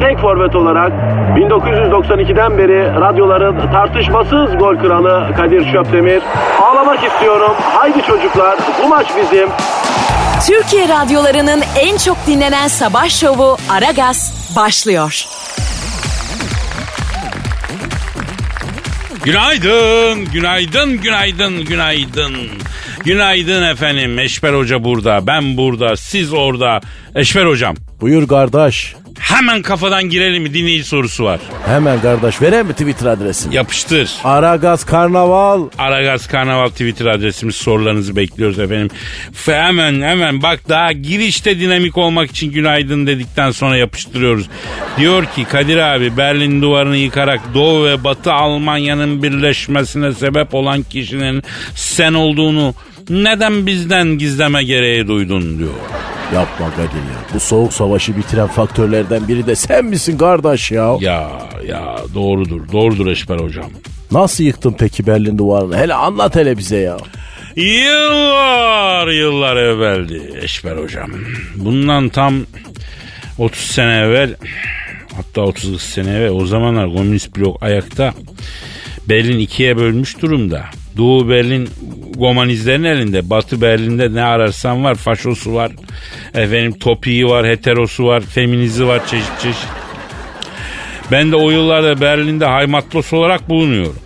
tek forvet olarak 1992'den beri radyoların tartışmasız gol kralı Kadir Şöpdemir. Ağlamak istiyorum. Haydi çocuklar bu maç bizim. Türkiye radyolarının en çok dinlenen sabah şovu Aragaz başlıyor. Günaydın, günaydın, günaydın, günaydın. Günaydın efendim. Eşber Hoca burada, ben burada, siz orada. Eşber Hocam. Buyur kardeş. Hemen kafadan girelim mi dinleyici sorusu var. Hemen kardeş vereyim mi Twitter adresini? Yapıştır. Aragaz Karnaval. Aragaz Karnaval Twitter adresimiz sorularınızı bekliyoruz efendim. F- hemen hemen bak daha girişte dinamik olmak için günaydın dedikten sonra yapıştırıyoruz. Diyor ki Kadir abi Berlin duvarını yıkarak Doğu ve Batı Almanya'nın birleşmesine sebep olan kişinin sen olduğunu neden bizden gizleme gereği duydun diyor. Yapma Kadir ya. Bu soğuk savaşı bitiren faktörlerden biri de sen misin kardeş ya? Ya ya doğrudur doğrudur Eşber hocam. Nasıl yıktın peki Berlin duvarını? Hele anlat hele bize ya. Yıllar yıllar evveldi Eşber hocam. Bundan tam 30 sene evvel hatta 30 sene evvel o zamanlar komünist blok ayakta Berlin ikiye bölmüş durumda. Doğu Berlin Gomanizlerin elinde. Batı Berlin'de ne ararsan var. Faşosu var. Efendim topiği var. Heterosu var. Feminizi var. Çeşit çeşit. Ben de o yıllarda Berlin'de haymatlos olarak bulunuyorum.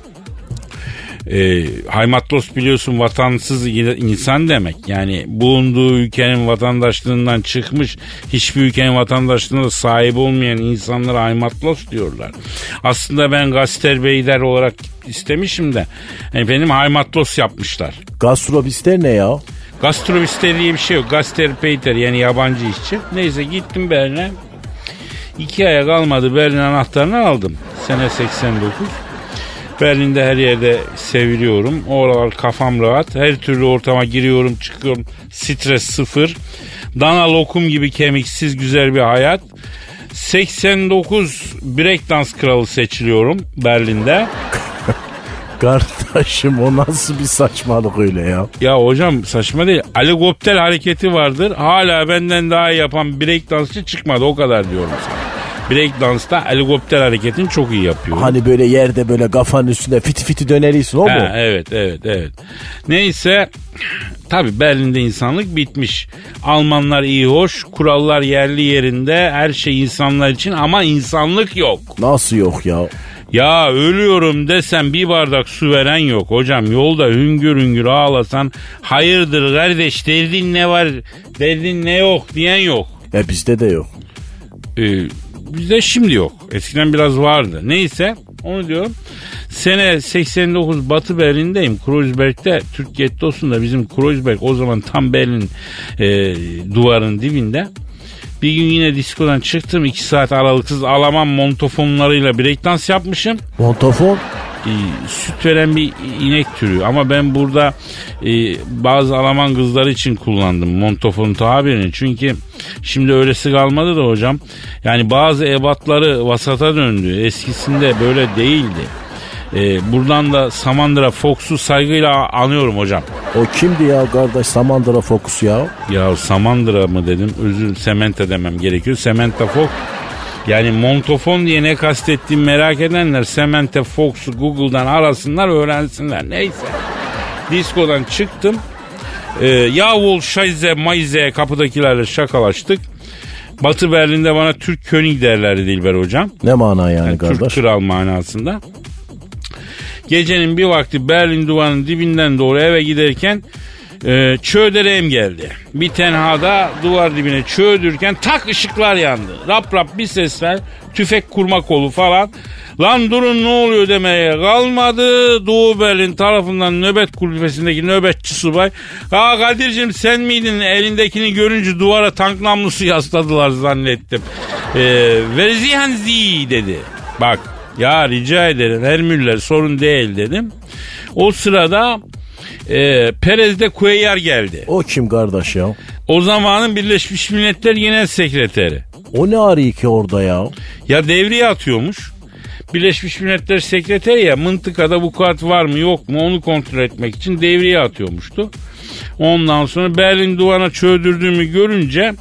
E, haymatlos biliyorsun vatansız insan demek. Yani bulunduğu ülkenin vatandaşlığından çıkmış hiçbir ülkenin vatandaşlığına sahip olmayan insanlara haymatlos diyorlar. Aslında ben gazeter beyler olarak istemişim de efendim haymatlos yapmışlar. Gastrobister ne ya? Gastrobister diye bir şey yok. Gasterpeiter yani yabancı işçi. Neyse gittim Berlin'e. İki aya kalmadı Berlin anahtarını aldım. Sene 89. Berlin'de her yerde seviliyorum. Oralar kafam rahat. Her türlü ortama giriyorum çıkıyorum. Stres sıfır. Dana lokum gibi kemiksiz güzel bir hayat. 89 breakdance kralı seçiliyorum Berlin'de. Kardeşim o nasıl bir saçmalık öyle ya? Ya hocam saçma değil. Helikopter hareketi vardır. Hala benden daha iyi yapan breakdance'çı çıkmadı o kadar diyorum sana. Breakdance'da helikopter hareketini çok iyi yapıyor. Hani böyle yerde böyle kafanın üstünde fiti fiti dönerisin o Ha, mu? evet evet evet. Neyse tabi Berlin'de insanlık bitmiş. Almanlar iyi hoş, kurallar yerli yerinde, her şey insanlar için ama insanlık yok. Nasıl yok ya? Ya ölüyorum desem bir bardak su veren yok hocam. Yolda hüngür hüngür ağlasan hayırdır kardeş derdin ne var derdin ne yok diyen yok. E bizde de yok. Ee, bizde şimdi yok. Eskiden biraz vardı. Neyse onu diyorum. Sene 89 Batı Berlin'deyim. Kreuzberg'de Türk Gettosu'nda bizim Kreuzberg o zaman tam Berlin e, duvarın dibinde. Bir gün yine diskodan çıktım. iki saat aralıksız Alman montofonlarıyla breakdance yapmışım. Montofon? E, süt veren bir inek türü ama ben burada e, bazı Alman kızları için kullandım montofon tabirini çünkü şimdi öylesi kalmadı da hocam yani bazı ebatları vasata döndü eskisinde böyle değildi. E, buradan da Samandıra Fox'u saygıyla anıyorum hocam. O kimdi ya kardeş Samandıra Fokus ya? Ya Samandıra mı dedim özür Semente demem gerekiyor. Sementa Fox yani montofon diye ne kastettiğimi merak edenler Semente Fox'u Google'dan arasınlar öğrensinler. Neyse. Diskodan çıktım. Ee, Yavul, Şayze, Mayze kapıdakilerle şakalaştık. Batı Berlin'de bana Türk König derlerdi Dilber hocam. Ne mana yani, Yani Türk kardeş? kral manasında. Gecenin bir vakti Berlin duvarının dibinden doğru eve giderken e, çöderem geldi. Bir tenhada duvar dibine çödürken tak ışıklar yandı. Rap rap bir sesler tüfek kurma kolu falan. Lan durun ne oluyor demeye kalmadı. Doğu Berlin tarafından nöbet kulübesindeki nöbetçi subay. Ha Kadir'cim sen miydin elindekini görünce duvara tank namlusu yasladılar zannettim. Ee, Verzihan zi dedi. Bak ya rica ederim Hermüller sorun değil dedim. O sırada e, Perez de Cuellar geldi. O kim kardeş ya? O zamanın Birleşmiş Milletler Genel Sekreteri. O ne arıyor ki orada ya? Ya devriye atıyormuş. Birleşmiş Milletler Sekreteri ya mıntıkada bu kart var mı yok mu onu kontrol etmek için devriye atıyormuştu. Ondan sonra Berlin duvarına çöldürdüğümü görünce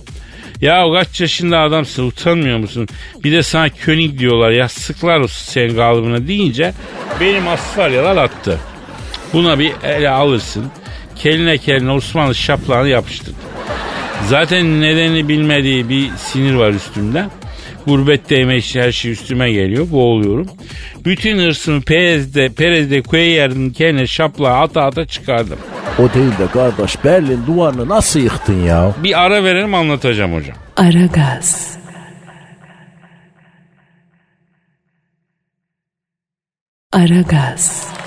ya kaç yaşında adamsın utanmıyor musun? Bir de sana König diyorlar ya sıklar olsun senin kalıbına deyince benim asfalyalar attı. Buna bir ele alırsın. Keline keline Osmanlı şaplağını yapıştırdı. Zaten nedenini bilmediği bir sinir var üstümde. Gurbetteyim işte her şey üstüme geliyor. Boğuluyorum. Bütün hırsımı Perez'de, Perez'de Cuellar'ın kendine şaplağı ata ata çıkardım. O değil de kardeş Berlin duvarını nasıl yıktın ya? Bir ara verelim anlatacağım hocam. Aragaz. Aragaz.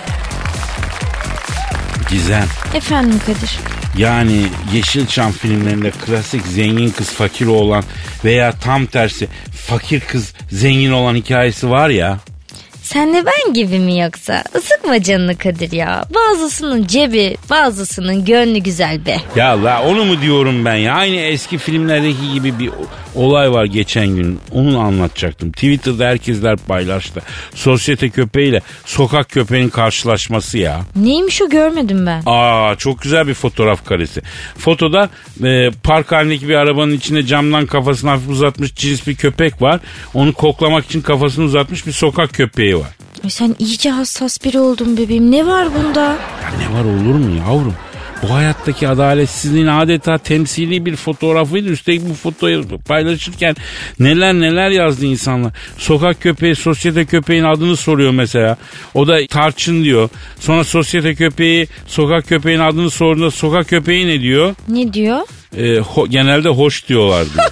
Gizem. Efendim Kadir. Yani Yeşilçam filmlerinde klasik zengin kız fakir olan veya tam tersi fakir kız zengin olan hikayesi var ya. Sen de ben gibi mi yoksa? Isıkma canını Kadir ya. Bazısının cebi, bazısının gönlü güzel be. Ya la onu mu diyorum ben ya? Aynı eski filmlerdeki gibi bir olay var geçen gün. Onu anlatacaktım. Twitter'da herkesler paylaştı. Sosyete köpeğiyle sokak köpeğinin karşılaşması ya. Neymiş o görmedim ben. Aa çok güzel bir fotoğraf karesi. Fotoda e, park halindeki bir arabanın içinde camdan kafasını hafif uzatmış cins bir köpek var. Onu koklamak için kafasını uzatmış bir sokak köpeği var. Ay sen iyice hassas biri oldun bebeğim. Ne var bunda? Ya ne var olur mu yavrum? Bu hayattaki adaletsizliğin adeta temsili bir fotoğrafıydı. Üstelik bu fotoğrafı paylaşırken neler neler yazdı insanlar. Sokak köpeği, sosyete köpeğin adını soruyor mesela. O da tarçın diyor. Sonra sosyete köpeği, sokak köpeğin adını sorduğunda sokak köpeği ne diyor? Ne diyor? Ee, ho- genelde hoş diyorlar diyor.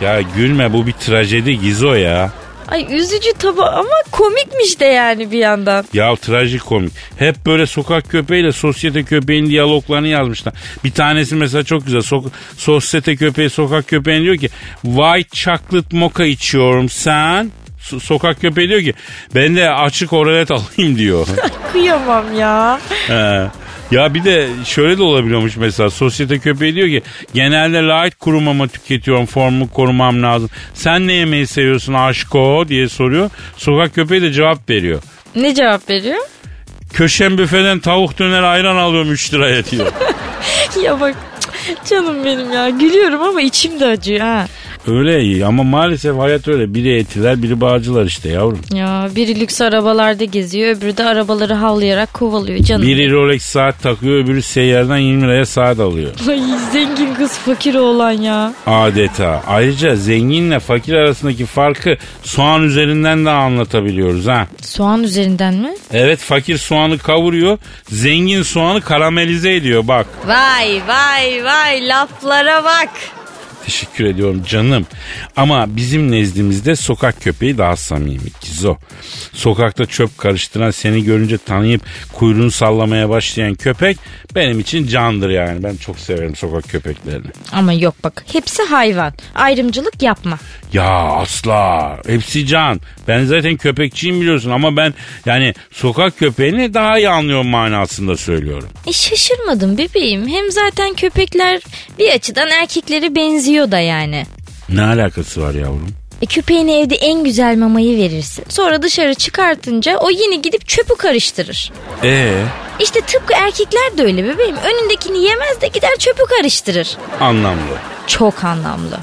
ya gülme bu bir trajedi Gizo ya. Ay üzücü tabi ama komikmiş de yani bir yandan. Ya trajikomik. Hep böyle sokak köpeğiyle sosyete köpeğin diyaloglarını yazmışlar. Bir tanesi mesela çok güzel. Sok- sosyete köpeği sokak köpeğine diyor ki White chocolate mocha içiyorum sen. So- sokak köpeği diyor ki ben de açık oralet alayım diyor. Kıyamam ya. He. Ya bir de şöyle de olabiliyormuş mesela sosyete köpeği diyor ki genelde light kuru mama tüketiyorum formu korumam lazım. Sen ne yemeği seviyorsun aşko diye soruyor. Sokak köpeği de cevap veriyor. Ne cevap veriyor? Köşem büfeden tavuk döner ayran alıyorum 3 liraya diyor. ya bak canım benim ya gülüyorum ama içim de acıyor ha. Öyle iyi ama maalesef hayat öyle. Biri etiler biri bağcılar işte yavrum. Ya biri lüks arabalarda geziyor öbürü de arabaları havlayarak kovalıyor canım. Biri Rolex saat takıyor öbürü seyyardan 20 liraya saat alıyor. Ay zengin kız fakir oğlan ya. Adeta. Ayrıca zenginle fakir arasındaki farkı soğan üzerinden de anlatabiliyoruz ha. Soğan üzerinden mi? Evet fakir soğanı kavuruyor. Zengin soğanı karamelize ediyor bak. Vay vay vay laflara bak. Teşekkür ediyorum canım. Ama bizim nezdimizde sokak köpeği daha samimi. Gizo. Sokakta çöp karıştıran seni görünce tanıyıp kuyruğunu sallamaya başlayan köpek benim için candır yani. Ben çok severim sokak köpeklerini. Ama yok bak hepsi hayvan. Ayrımcılık yapma. Ya asla. Hepsi can. Ben zaten köpekçiyim biliyorsun ama ben yani sokak köpeğini daha iyi anlıyorum manasında söylüyorum. E şaşırmadım bebeğim. Hem zaten köpekler bir açıdan erkeklere benziyor da yani. Ne alakası var yavrum? E köpeğine evde en güzel mamayı verirsin. Sonra dışarı çıkartınca o yine gidip çöpü karıştırır. Ee, İşte tıpkı erkekler de öyle bebeğim. Önündekini yemez de gider çöpü karıştırır. anlamlı. Çok anlamlı.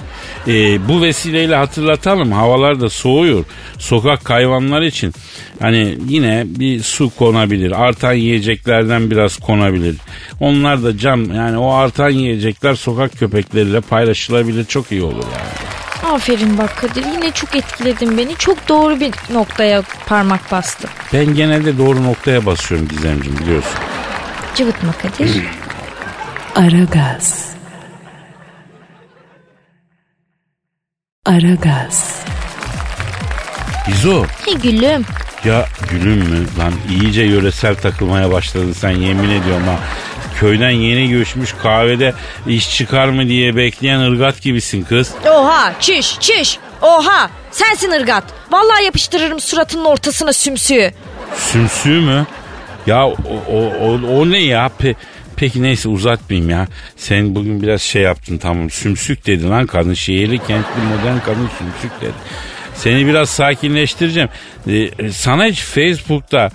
Ee, bu vesileyle hatırlatalım havalar da soğuyor. Sokak hayvanlar için hani yine bir su konabilir. Artan yiyeceklerden biraz konabilir. Onlar da cam yani o artan yiyecekler sokak köpekleriyle paylaşılabilir. Çok iyi olur yani. Aferin bak Kadir yine çok etkiledin beni. Çok doğru bir noktaya parmak bastın. Ben genelde doğru noktaya basıyorum Gizemciğim biliyorsun. Cıvıtma Kadir. Aragaz. Aragaz. Gizo Hey gülüm. ya gülüm mü lan iyice yöresel takılmaya başladın sen yemin ediyorum ha. Köyden yeni göçmüş kahvede iş çıkar mı diye bekleyen ırgat gibisin kız. Oha çiş çiş. Oha sensin ırgat. Vallahi yapıştırırım suratının ortasına sümsüğü. Sümsüğü mü? Ya o, o, o, o ne ya? Pe, peki neyse uzatmayayım ya. Sen bugün biraz şey yaptın tamam. Sümsük dedi lan kadın. Şehirli kentli modern kadın sümsük dedi. Seni biraz sakinleştireceğim. Ee, sana hiç Facebook'ta,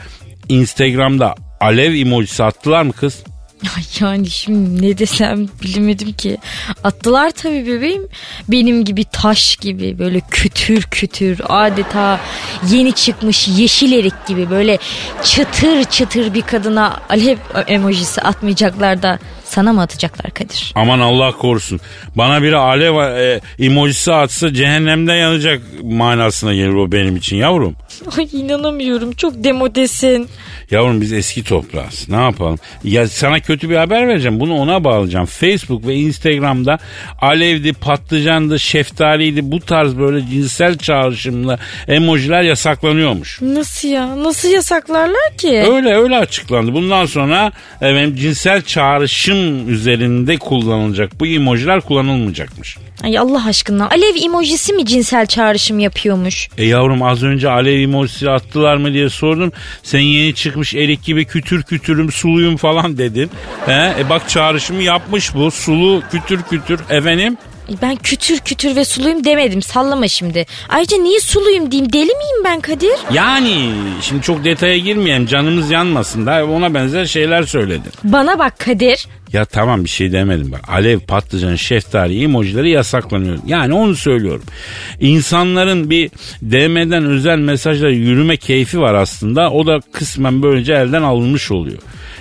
Instagram'da alev emojisi attılar mı kız? Yani şimdi ne desem bilemedim ki. Attılar tabii bebeğim. Benim gibi taş gibi böyle kütür kütür adeta yeni çıkmış yeşil erik gibi böyle çıtır çıtır bir kadına alev emojisi atmayacaklar da sana mı atacaklar Kadir? Aman Allah korusun. Bana biri alev e, emojisi atsa cehennemde yanacak manasına gelir o benim için yavrum. Ay inanamıyorum çok demodesin. Yavrum biz eski toprağız. Ne yapalım? Ya sana kötü bir haber vereceğim. Bunu ona bağlayacağım. Facebook ve Instagram'da alevdi, patlıcandı, şeftaliydi bu tarz böyle cinsel çağrışımlı emojiler yasaklanıyormuş. Nasıl ya? Nasıl yasaklarlar ki? Öyle öyle açıklandı. Bundan sonra efendim, cinsel çağrışım üzerinde kullanılacak bu emojiler kullanılmayacakmış. Ay Allah aşkına alev emojisi mi cinsel çağrışım yapıyormuş? E yavrum az önce alev emojisi attılar mı diye sordum. Sen yeni çıkmış erik gibi kütür kütürüm suluyum falan dedin. He? E bak çağrışımı yapmış bu. Sulu kütür kütür efendim. Ben kütür kütür ve suluyum demedim sallama şimdi. Ayrıca niye suluyum diyeyim deli miyim ben Kadir? Yani şimdi çok detaya girmeyelim canımız yanmasın da ona benzer şeyler söyledin. Bana bak Kadir. Ya tamam bir şey demedim bak. Alev, patlıcan, şeftali emojileri yasaklanıyor. Yani onu söylüyorum. İnsanların bir DM'den özel mesajla yürüme keyfi var aslında. O da kısmen böylece elden alınmış oluyor.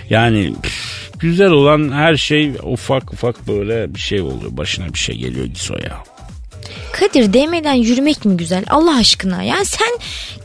Yani püf, güzel olan her şey ufak ufak böyle bir şey oluyor. Başına bir şey geliyor Giso'ya. Kadir DM'den yürümek mi güzel Allah aşkına? Yani sen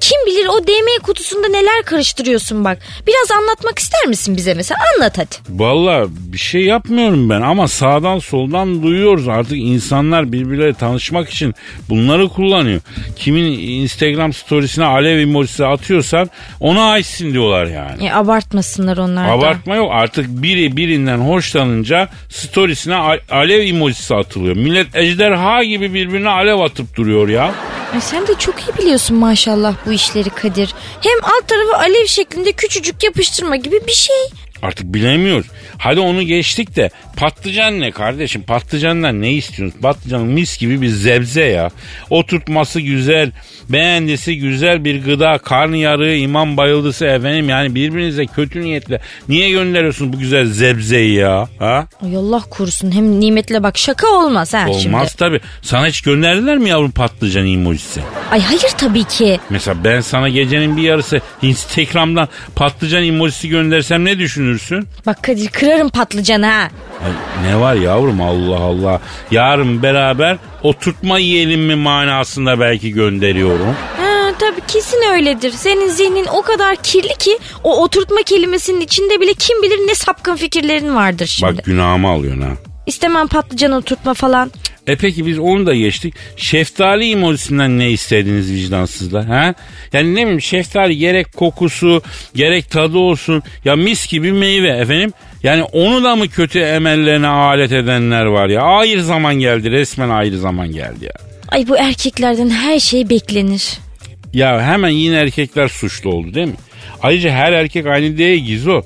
kim bilir o DM kutusunda neler karıştırıyorsun bak. Biraz anlatmak ister misin bize mesela? Anlat hadi. Valla bir şey yapmıyorum ben ama sağdan soldan duyuyoruz artık insanlar birbirleriyle tanışmak için bunları kullanıyor. Kimin Instagram storiesine alev emojisi atıyorsan ona aitsin diyorlar yani. E, abartmasınlar onlar. Abartma yok artık biri birinden hoşlanınca storiesine alev emojisi atılıyor. Millet ejderha gibi birbirine alev atıp duruyor ya. Ay sen de çok iyi biliyorsun maşallah bu işleri Kadir. Hem alt tarafı alev şeklinde küçücük yapıştırma gibi bir şey. Artık bilemiyoruz. Hadi onu geçtik de patlıcan ne kardeşim? Patlıcandan ne istiyorsun? Patlıcan mis gibi bir zebze ya. Oturtması güzel, beğendisi güzel bir gıda. Karnıyarığı, imam bayıldısı efendim. Yani birbirinize kötü niyetle niye gönderiyorsun bu güzel zebzeyi ya? Ha? Ay Allah korusun hem nimetle bak şaka olmaz ha şimdi. Olmaz tabii. Sana hiç gönderdiler mi yavrum patlıcan emojisi? Ay hayır tabii ki. Mesela ben sana gecenin bir yarısı Instagram'dan patlıcan emojisi göndersem ne düşünürsün? Bak Kadir kırarım patlıcanı ha. Ay, ne var yavrum Allah Allah. Yarın beraber oturtma yiyelim mi manasında belki gönderiyorum. Ha tabii kesin öyledir. Senin zihnin o kadar kirli ki o oturtma kelimesinin içinde bile kim bilir ne sapkın fikirlerin vardır şimdi. Bak günahımı alıyorsun ha. İstemem patlıcan oturtma falan. E peki biz onu da geçtik. Şeftali emojisinden ne istediniz vicdansızlar? Ha? Yani ne bileyim şeftali gerek kokusu gerek tadı olsun. Ya mis gibi meyve efendim. Yani onu da mı kötü emellerine alet edenler var ya? Ayrı zaman geldi resmen ayrı zaman geldi ya. Ay bu erkeklerden her şey beklenir. Ya hemen yine erkekler suçlu oldu değil mi? Ayrıca her erkek aynı değil Gizo.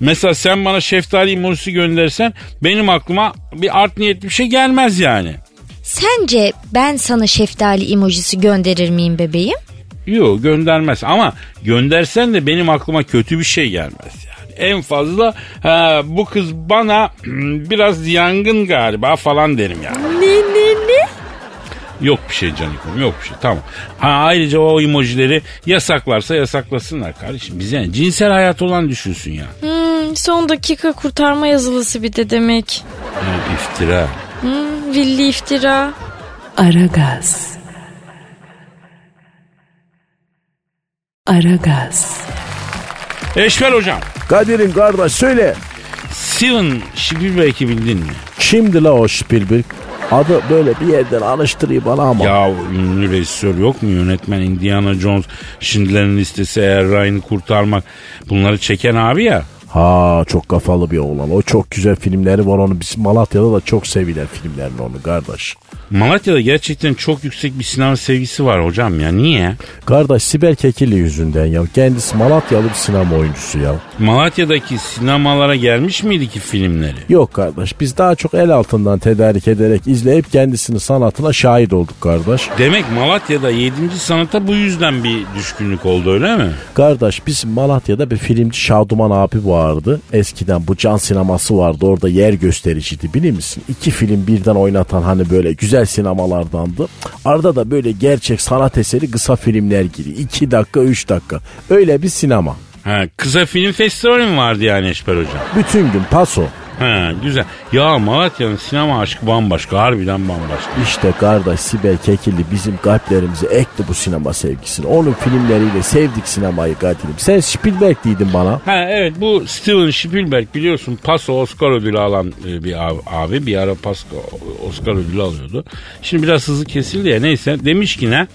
Mesela sen bana şeftali emojisi göndersen benim aklıma bir art niyetli bir şey gelmez yani. Sence ben sana şeftali emojisi gönderir miyim bebeğim? Yok göndermez ama göndersen de benim aklıma kötü bir şey gelmez. En fazla ha, bu kız bana biraz yangın galiba falan derim yani. Ne ne ne? Yok bir şey canikom yok bir şey tamam. Ha, ayrıca o emojileri yasaklarsa yasaklasınlar kardeşim. Bize yani cinsel hayat olan düşünsün ya. Hmm, son dakika kurtarma yazılısı bir de demek. Yani iftira. Hmm, villi iftira. Aragaz. Aragaz. Eşver hocam. Kadir'in kardeş söyle. Steven Spielberg'i bildin mi? Kimdi la o Spielberg? Adı böyle bir yerden anıştırıyor bana ama. Ya ünlü rejisör yok mu yönetmen Indiana Jones, Schindler'in listesi, eğer Ryan'ı kurtarmak bunları çeken abi ya. Ha çok kafalı bir oğlan. O çok güzel filmleri var onu. Biz Malatya'da da çok sevilen filmlerini onu kardeş. Malatya'da gerçekten çok yüksek bir sinema sevgisi var hocam ya. Niye? Kardeş Sibel Kekilli yüzünden ya. Kendisi Malatyalı bir sinema oyuncusu ya. Malatya'daki sinemalara gelmiş miydi ki filmleri? Yok kardeş biz daha çok el altından tedarik ederek izleyip kendisinin sanatına şahit olduk kardeş. Demek Malatya'da 7. sanata bu yüzden bir düşkünlük oldu öyle mi? Kardeş biz Malatya'da bir filmci Şaduman abi vardı. Eskiden bu can sineması vardı orada yer göstericiydi bilir misin? İki film birden oynatan hani böyle güzel sinemalardandı. Arada da böyle gerçek sanat eseri kısa filmler gibi. 2 dakika 3 dakika. Öyle bir sinema. Ha, kısa film festivali mi vardı yani Eşber hocam? Bütün gün paso. Ha, güzel. Ya Malatya'nın sinema aşkı bambaşka. Harbiden bambaşka. İşte kardeş Sibel Kekilli bizim kalplerimize ekti bu sinema sevgisini. Onun filmleriyle sevdik sinemayı katilim. Sen Spielberg diydin bana. Ha evet bu Steven Spielberg biliyorsun Paso Oscar ödülü alan e, bir abi, abi bir ara Paso Oscar ödülü alıyordu. Şimdi biraz hızlı kesildi ya neyse demiş ki ne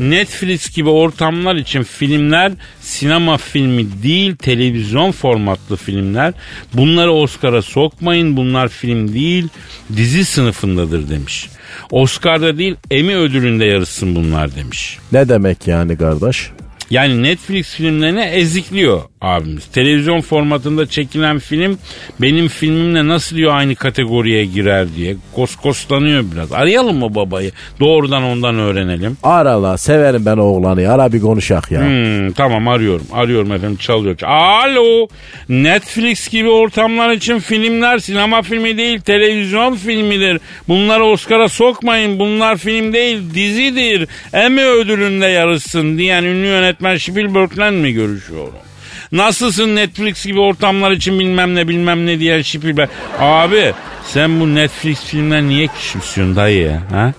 Netflix gibi ortamlar için filmler sinema filmi değil televizyon formatlı filmler. Bunları Oscar'a sokmayın bunlar film değil dizi sınıfındadır demiş. Oscar'da değil Emmy ödülünde yarışsın bunlar demiş. Ne demek yani kardeş? Yani Netflix filmlerini ezikliyor abimiz. Televizyon formatında çekilen film benim filmimle nasıl diyor aynı kategoriye girer diye koskoslanıyor biraz. Arayalım mı babayı? Doğrudan ondan öğrenelim. Arala severim ben oğlanı. Ara bir konuşak ya. Hmm, tamam arıyorum. Arıyorum efendim çalıyor. Alo. Netflix gibi ortamlar için filmler sinema filmi değil televizyon filmidir. Bunları Oscar'a sokmayın. Bunlar film değil dizidir. Emmy ödülünde yarışsın diyen ünlü yönetmen Spielberg'le mi görüşüyorum? Nasılsın Netflix gibi ortamlar için bilmem ne bilmem ne diyen Spielberg. Abi sen bu Netflix filmler niye küçümsüyorsun dayı ya? Ha?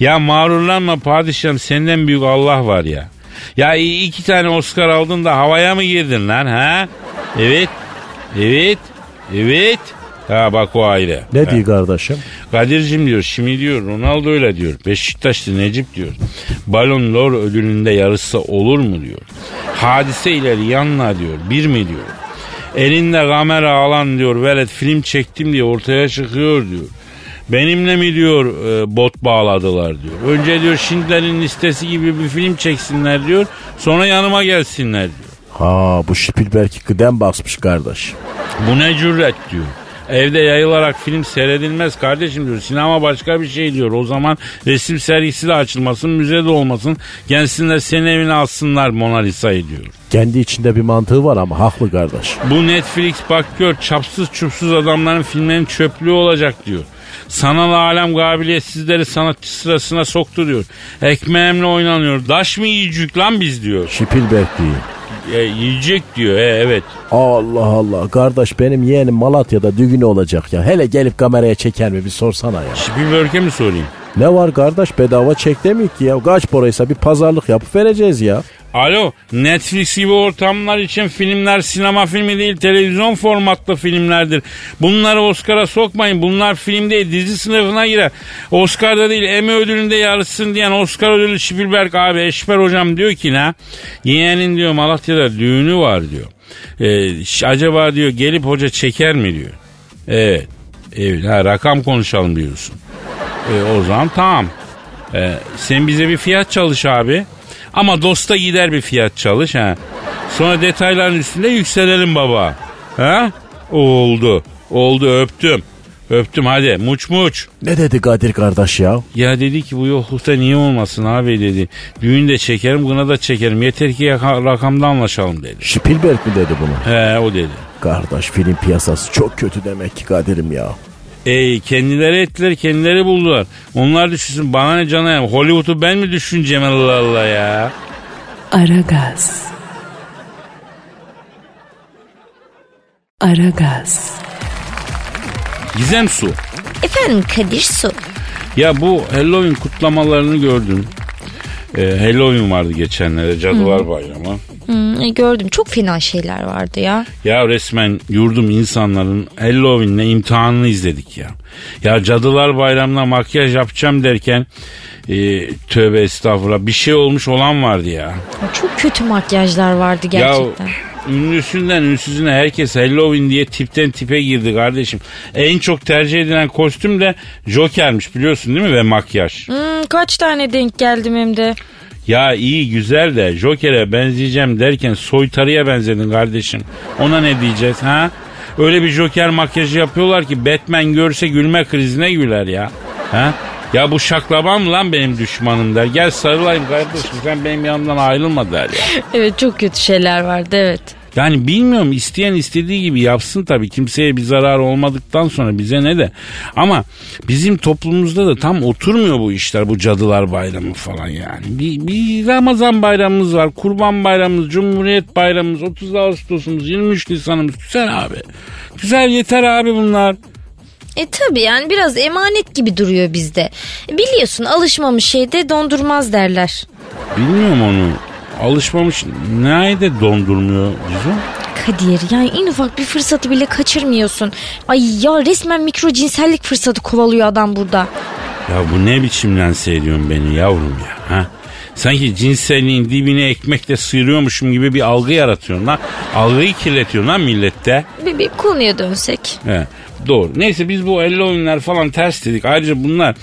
Ya mağrurlanma padişahım senden büyük Allah var ya. Ya iki tane Oscar aldın da havaya mı girdin lan ha? Evet. Evet. Evet. Ha bak o ayrı. Ne diyor kardeşim? Kadir'cim diyor şimdi diyor Ronaldo öyle diyor. Beşiktaşlı Necip diyor. Balon d'Or ödülünde yarışsa olur mu diyor. Hadise ile Rihanna diyor. Bir mi diyor. Elinde kamera alan diyor velet film çektim diye ortaya çıkıyor diyor. Benimle mi diyor e, bot bağladılar diyor. Önce diyor Schindler'in listesi gibi bir film çeksinler diyor. Sonra yanıma gelsinler diyor. Ha bu Spielberg'i kıdem basmış kardeş. Bu ne cüret diyor. Evde yayılarak film seyredilmez kardeşim diyor. Sinema başka bir şey diyor. O zaman resim sergisi de açılmasın, müze de olmasın. Gelsinler senin evine alsınlar Mona Lisa'yı diyor. Kendi içinde bir mantığı var ama haklı kardeş. Bu Netflix bak gör çapsız çupsuz adamların filmlerin çöplüğü olacak diyor. Sanal alem kabiliyetsizleri sanatçı sırasına soktu diyor. Ekmeğimle oynanıyor. Daş mı yiyecek lan biz diyor. Spielberg diyor. E, yiyecek diyor. E, evet. Allah Allah kardeş benim yeğenim Malatya'da düğünü olacak ya. Hele gelip kameraya çeker mi bir sorsana ya. Spielberg'e mi sorayım? Ne var kardeş bedava çek demiyor ki ya. Kaç paraysa bir pazarlık yapıp vereceğiz ya. Alo Netflix gibi ortamlar için filmler sinema filmi değil televizyon formatlı filmlerdir. Bunları Oscar'a sokmayın. Bunlar film değil dizi sınıfına girer. Oscar'da değil Emmy ödülünde yarışsın diyen Oscar ödülü Spielberg abi Eşber hocam diyor ki ne? Yeğenin diyor Malatya'da düğünü var diyor. Ee, acaba diyor gelip hoca çeker mi diyor. Evet. Evet ha, rakam konuşalım diyorsun. E, o zaman tamam. E, sen bize bir fiyat çalış abi. Ama dosta gider bir fiyat çalış ha. Sonra detayların üstünde yükselelim baba. Ha? Oldu. Oldu öptüm. Öptüm hadi muç muç. Ne dedi Kadir kardeş ya? Ya dedi ki bu yoklukta niye olmasın abi dedi. Düğün de çekerim gına da çekerim. Yeter ki rakamda anlaşalım dedi. Spielberg mi dedi bunu? He o dedi. Kardeş film piyasası çok kötü demek ki Kadir'im ya. Ey kendileri ettiler kendileri buldular. Onlar düşünsün bana ne cana ya. Hollywood'u ben mi düşüneceğim Allah Allah ya. Aragaz. Aragaz. Gizem Su. Efendim Kadir Su. Ya bu Halloween kutlamalarını gördüm. Ee, Halloween vardı geçenlerde Cadılar Bayramı. Hmm, E, gördüm çok fena şeyler vardı ya. Ya resmen yurdum insanların Halloween'le imtihanını izledik ya. Ya Cadılar Bayramı'na makyaj yapacağım derken e, tövbe estağfurullah bir şey olmuş olan vardı ya. Çok kötü makyajlar vardı gerçekten. Ya ünlüsünden ünsüzüne herkes Halloween diye tipten tipe girdi kardeşim. En çok tercih edilen kostüm de Joker'miş biliyorsun değil mi ve makyaj. Hmm, kaç tane denk geldim hem de. Ya iyi güzel de Joker'e benzeyeceğim derken soytarıya benzedin kardeşim. Ona ne diyeceğiz ha? Öyle bir Joker makyajı yapıyorlar ki Batman görse gülme krizine güler ya. Ha? Ya bu şaklaban lan benim düşmanım der. Gel sarılayım kardeşim sen benim yanımdan ayrılma der ya. Evet çok kötü şeyler vardı evet. Yani bilmiyorum isteyen istediği gibi yapsın tabii kimseye bir zarar olmadıktan sonra bize ne de. Ama bizim toplumumuzda da tam oturmuyor bu işler bu cadılar bayramı falan yani. Bir, bir Ramazan bayramımız var, kurban bayramımız, Cumhuriyet bayramımız, 30 Ağustos'umuz, 23 Nisan'ımız güzel abi. Güzel yeter abi bunlar. E tabi yani biraz emanet gibi duruyor bizde. Biliyorsun alışmamış şeyde dondurmaz derler. Bilmiyorum onu. Alışmamış nerede dondurmuyor Cizo? Kadir yani en ufak bir fırsatı bile kaçırmıyorsun. Ay ya resmen mikro cinsellik fırsatı kovalıyor adam burada. Ya bu ne biçim lanse ediyorsun beni yavrum ya ha? Sanki cinselliğin dibine ekmekle sıyırıyormuşum gibi bir algı yaratıyorsun lan. Algıyı kirletiyorsun lan millette. Bir, bir konuya dönsek. He, doğru. Neyse biz bu elle oyunlar falan ters dedik. Ayrıca bunlar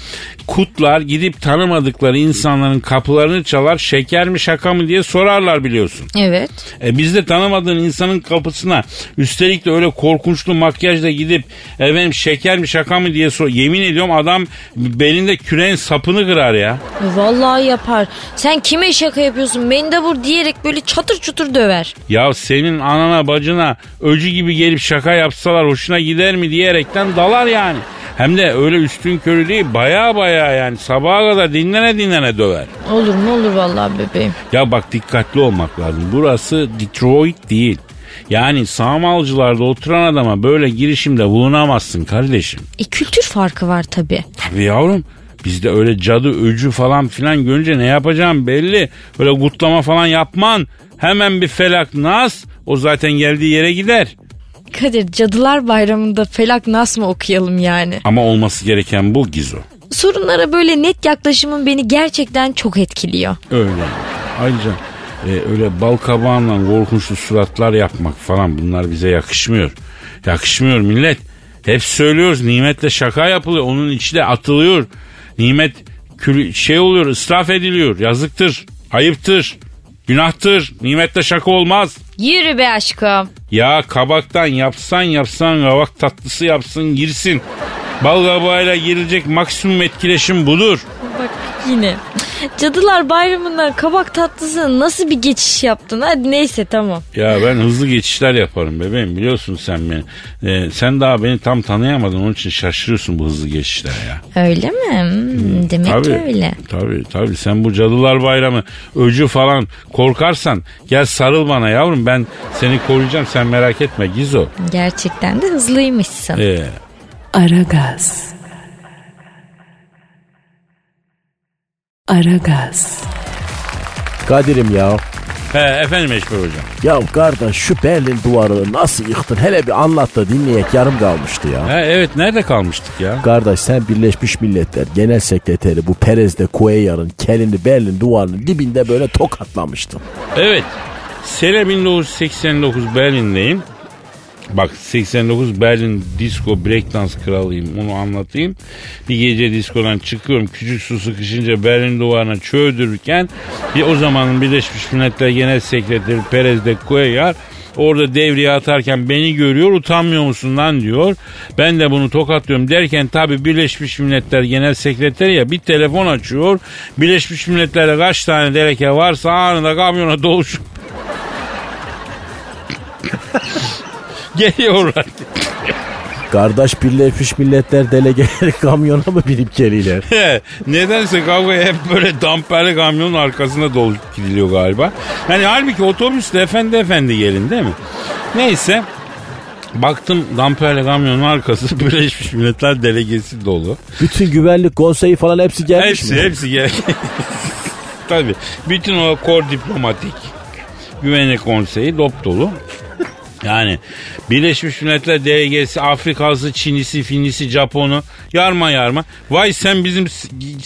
kutlar gidip tanımadıkları insanların kapılarını çalar şeker mi şaka mı diye sorarlar biliyorsun. Evet. E biz de tanımadığın insanın kapısına üstelik de öyle korkunçlu makyajla gidip efendim şeker mi şaka mı diye sor. Yemin ediyorum adam belinde küreğin sapını kırar ya. Vallahi yapar. Sen kime şaka yapıyorsun mendebur diyerek böyle çatır çutur döver. Ya senin anana bacına öcü gibi gelip şaka yapsalar hoşuna gider mi diyerekten dalar yani. Hem de öyle üstün körü değil baya baya yani sabaha kadar dinlene dinlene döver. Olur mu olur vallahi bebeğim. Ya bak dikkatli olmak lazım. Burası Detroit değil. Yani sağmalcılarda oturan adama böyle girişimde bulunamazsın kardeşim. E kültür farkı var tabi. Tabii yavrum. Bizde öyle cadı öcü falan filan görünce ne yapacağım belli. Öyle kutlama falan yapman. Hemen bir felak nas o zaten geldiği yere gider. Kadir Cadılar Bayramı'nda Felak Nas mı okuyalım yani? Ama olması gereken bu Gizo. Sorunlara böyle net yaklaşımın beni gerçekten çok etkiliyor. Öyle. Ayrıca e, öyle bal kabağından korkunçlu suratlar yapmak falan bunlar bize yakışmıyor. Yakışmıyor millet. Hep söylüyoruz nimetle şaka yapılıyor. Onun içine atılıyor. Nimet şey oluyor ısraf ediliyor. Yazıktır. Ayıptır. Günahtır. Nimetle şaka olmaz. Yürü be aşkım. Ya kabaktan yapsan yapsan kavak tatlısı yapsın girsin. Bal kabağıyla girilecek maksimum etkileşim budur. Yine. Cadılar Bayramı'ndan kabak tatlısı nasıl bir geçiş yaptın? Hadi neyse tamam. Ya ben hızlı geçişler yaparım bebeğim biliyorsun sen beni. Ee, sen daha beni tam tanıyamadın onun için şaşırıyorsun bu hızlı geçişlere ya. Öyle mi? Hmm, demek ki öyle. Tabii tabii sen bu cadılar bayramı öcü falan korkarsan gel sarıl bana yavrum ben seni koruyacağım sen merak etme Gizo. Gerçekten de hızlıymışsın. Ee, Aragaz. Aragaz. Kadir'im ya. he, efendim Eşber hocam. Ya kardeş şu Berlin duvarını nasıl yıktın? Hele bir anlat da dinleyek yarım kalmıştı ya. He, evet nerede kalmıştık ya? Kardeş sen Birleşmiş Milletler Genel Sekreteri bu Perez de Cuellar'ın kelini Berlin duvarının dibinde böyle tokatlamıştın. Evet. Sene 1989 Berlin'deyim. Bak 89 Berlin disco breakdance kralıyım onu anlatayım. Bir gece diskodan çıkıyorum küçük su sıkışınca Berlin duvarına çöldürürken bir o zamanın Birleşmiş Milletler Genel Sekreteri Perez de Cuellar Orada devriye atarken beni görüyor utanmıyor musun lan diyor. Ben de bunu tokatlıyorum derken tabi Birleşmiş Milletler Genel Sekreteri ya bir telefon açıyor. Birleşmiş Milletler'de kaç tane deleke varsa anında kamyona doluşup Geliyorlar. Kardeş Birleşmiş Milletler delegeleri kamyona mı binip geliyorlar? Nedense kavgaya hep böyle damperli kamyonun arkasında dolu gidiliyor galiba. Yani halbuki otobüsle efendi efendi gelin değil mi? Neyse Baktım damperli kamyonun arkası Birleşmiş Milletler delegesi dolu. Bütün güvenlik konseyi falan hepsi gelmiş Hepsi mi? hepsi gel. Tabii. Bütün o kor diplomatik. Güvenlik Konseyi dop dolu. Yani Birleşmiş Milletler DG'si, Afrikası, Çinisi, Finlisi, Japonu yarma yarma. Vay sen bizim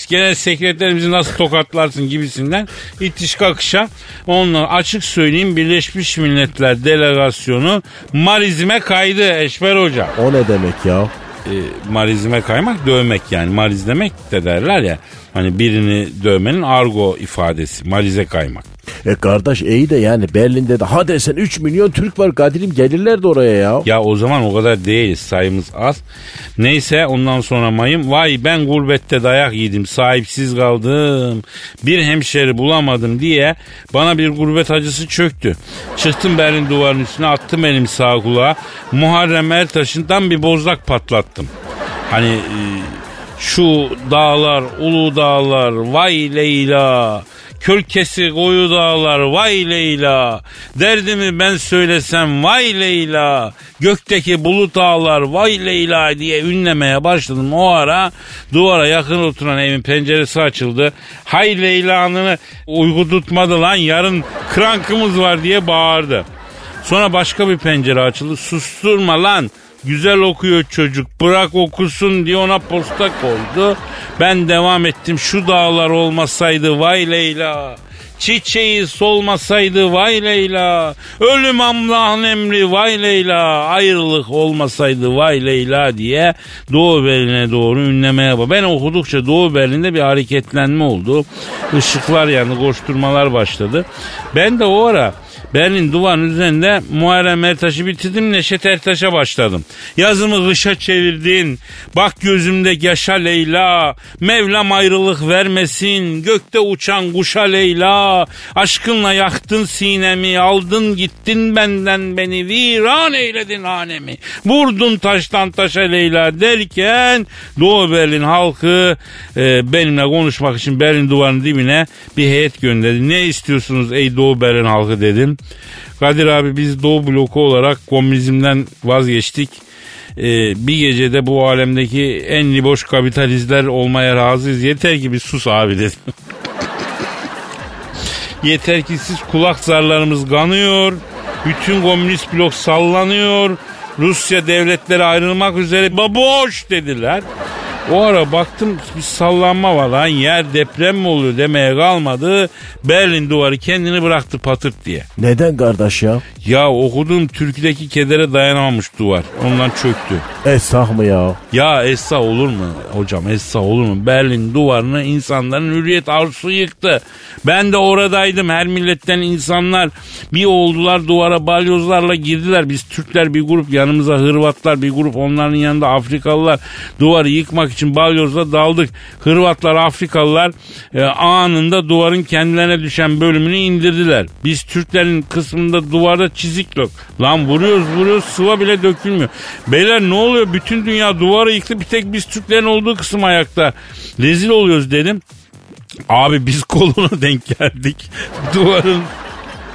genel sekreterimizi nasıl tokatlarsın gibisinden itiş kakışa. Onunla açık söyleyeyim Birleşmiş Milletler delegasyonu marizme kaydı Eşber Hoca. O ne demek ya? E, marizme kaymak dövmek yani. Mariz demek de derler ya. Hani birini dövmenin argo ifadesi. Marize kaymak. E kardeş iyi de yani Berlin'de de ha desen 3 milyon Türk var Kadir'im gelirler de oraya ya. Ya o zaman o kadar değiliz sayımız az. Neyse ondan sonra mayım vay ben gurbette dayak yedim sahipsiz kaldım. Bir hemşeri bulamadım diye bana bir gurbet acısı çöktü. Çıktım Berlin duvarının üstüne attım elim sağ kulağa. Muharrem Ertaş'ından bir bozlak patlattım. Hani e, şu dağlar ulu dağlar vay Leyla. Kölkesi koyu dağlar vay Leyla. Derdimi ben söylesem vay Leyla. Gökteki bulut dağlar vay Leyla diye ünlemeye başladım. O ara duvara yakın oturan evin penceresi açıldı. Hay Leyla'nı uyku tutmadı lan yarın krankımız var diye bağırdı. Sonra başka bir pencere açıldı. Susturma lan. Güzel okuyor çocuk. Bırak okusun diye ona posta koydu. Ben devam ettim. Şu dağlar olmasaydı vay Leyla. Çiçeği solmasaydı vay Leyla. Ölüm Allah'ın emri vay Leyla. Ayrılık olmasaydı vay Leyla diye Doğu Berlin'e doğru ünlemeye bak. Ben okudukça Doğu Berlin'de bir hareketlenme oldu. Işıklar yandı, koşturmalar başladı. Ben de o ara Berlin duvarın üzerinde Muharrem Ertaş'ı bitirdim Neşet Ertaş'a başladım. Yazımı kışa çevirdin. Bak gözümde yaşa Leyla. Mevlam ayrılık vermesin. Gökte uçan kuşa Leyla. Aşkınla yaktın sinemi. Aldın gittin benden beni. Viran eyledin hanemi. Vurdun taştan taşa Leyla derken Doğu Berlin halkı e, benimle konuşmak için Berlin duvarının dibine bir heyet gönderdi. Ne istiyorsunuz ey Doğu Berlin halkı dedim. Kadir abi biz Doğu bloku olarak komünizmden vazgeçtik. Ee, bir gecede bu alemdeki en liboş kapitalistler olmaya razıyız. Yeter ki bir sus abi dedim. Yeter ki siz kulak zarlarımız kanıyor. Bütün komünist blok sallanıyor. Rusya devletleri ayrılmak üzere baboş dediler. O ara baktım bir sallanma var lan yer deprem mi oluyor demeye kalmadı. Berlin duvarı kendini bıraktı patırt diye. Neden kardeş ya? Ya okuduğum türküdeki kedere dayanamamış duvar. Ondan çöktü. Esah mı ya? Ya Essa olur mu hocam Essa olur mu? Berlin duvarını insanların hürriyet arzusu yıktı. Ben de oradaydım. Her milletten insanlar bir oldular duvara balyozlarla girdiler. Biz Türkler bir grup yanımıza Hırvatlar bir grup onların yanında Afrikalılar duvarı yıkmak için balyozla daldık. Hırvatlar Afrikalılar e, anında duvarın kendilerine düşen bölümünü indirdiler. Biz Türklerin kısmında duvarda çizik yok. Lan vuruyoruz vuruyoruz sıva bile dökülmüyor. Beyler ne oluyor? Bütün dünya duvarı yıktı. Bir tek biz Türklerin olduğu kısım ayakta. Rezil oluyoruz dedim. Abi biz koluna denk geldik. Duvarın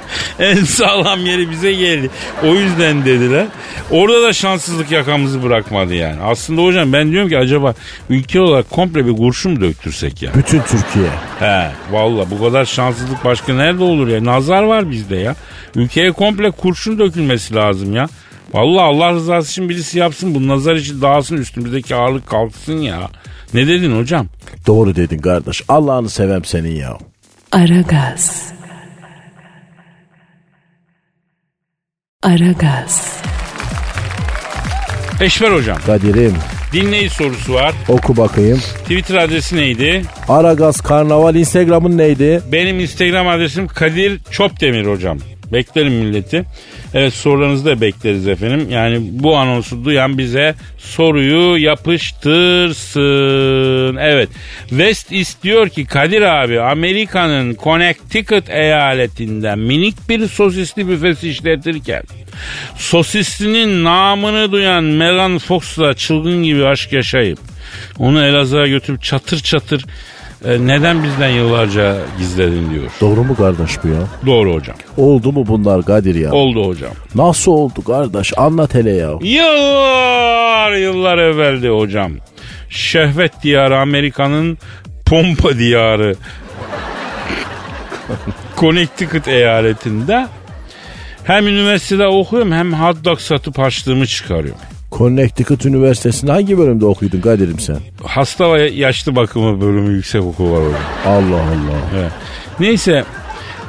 en sağlam yeri bize geldi. O yüzden dediler. Orada da şanssızlık yakamızı bırakmadı yani. Aslında hocam ben diyorum ki acaba ülke olarak komple bir kurşun mu döktürsek ya? Bütün Türkiye. He valla bu kadar şanssızlık başka nerede olur ya? Nazar var bizde ya. Ülkeye komple kurşun dökülmesi lazım ya. Valla Allah rızası için birisi yapsın bu nazar için dağılsın üstümüzdeki ağırlık kalksın ya. Ne dedin hocam? Doğru dedin kardeş. Allah'ını sevem senin ya. Aragaz. Aragaz. Eşver hocam Kadir'im dinleyici sorusu var. oku bakayım. Twitter adresi neydi? Aragaz Karnaval Instagram'ın neydi? Benim Instagram adresim Kadir Çopdemir hocam. Beklerim milleti. Evet sorularınızı da bekleriz efendim. Yani bu anonsu duyan bize soruyu yapıştırsın. Evet. West istiyor ki Kadir abi Amerika'nın Connecticut eyaletinden minik bir sosisli büfesi işletirken sosislinin namını duyan Megan Fox'la çılgın gibi aşk yaşayıp onu Elazığ'a götürüp çatır çatır e, neden bizden yıllarca gizledin diyor. Doğru mu kardeş bu ya? Doğru hocam. Oldu mu bunlar Kadir ya? Oldu hocam. Nasıl oldu kardeş? Anlat hele ya. Yıllar yıllar evveldi hocam. Şehvet diyarı Amerika'nın pompa diyarı. Connecticut eyaletinde Hem üniversitede okuyorum hem hot dog satıp harçlığımı çıkarıyorum. Connecticut Üniversitesi'nde hangi bölümde okuyordun Kadir'im sen? Hasta ve yaşlı bakımı bölümü yüksek okul var orada. Allah Allah. Evet. Neyse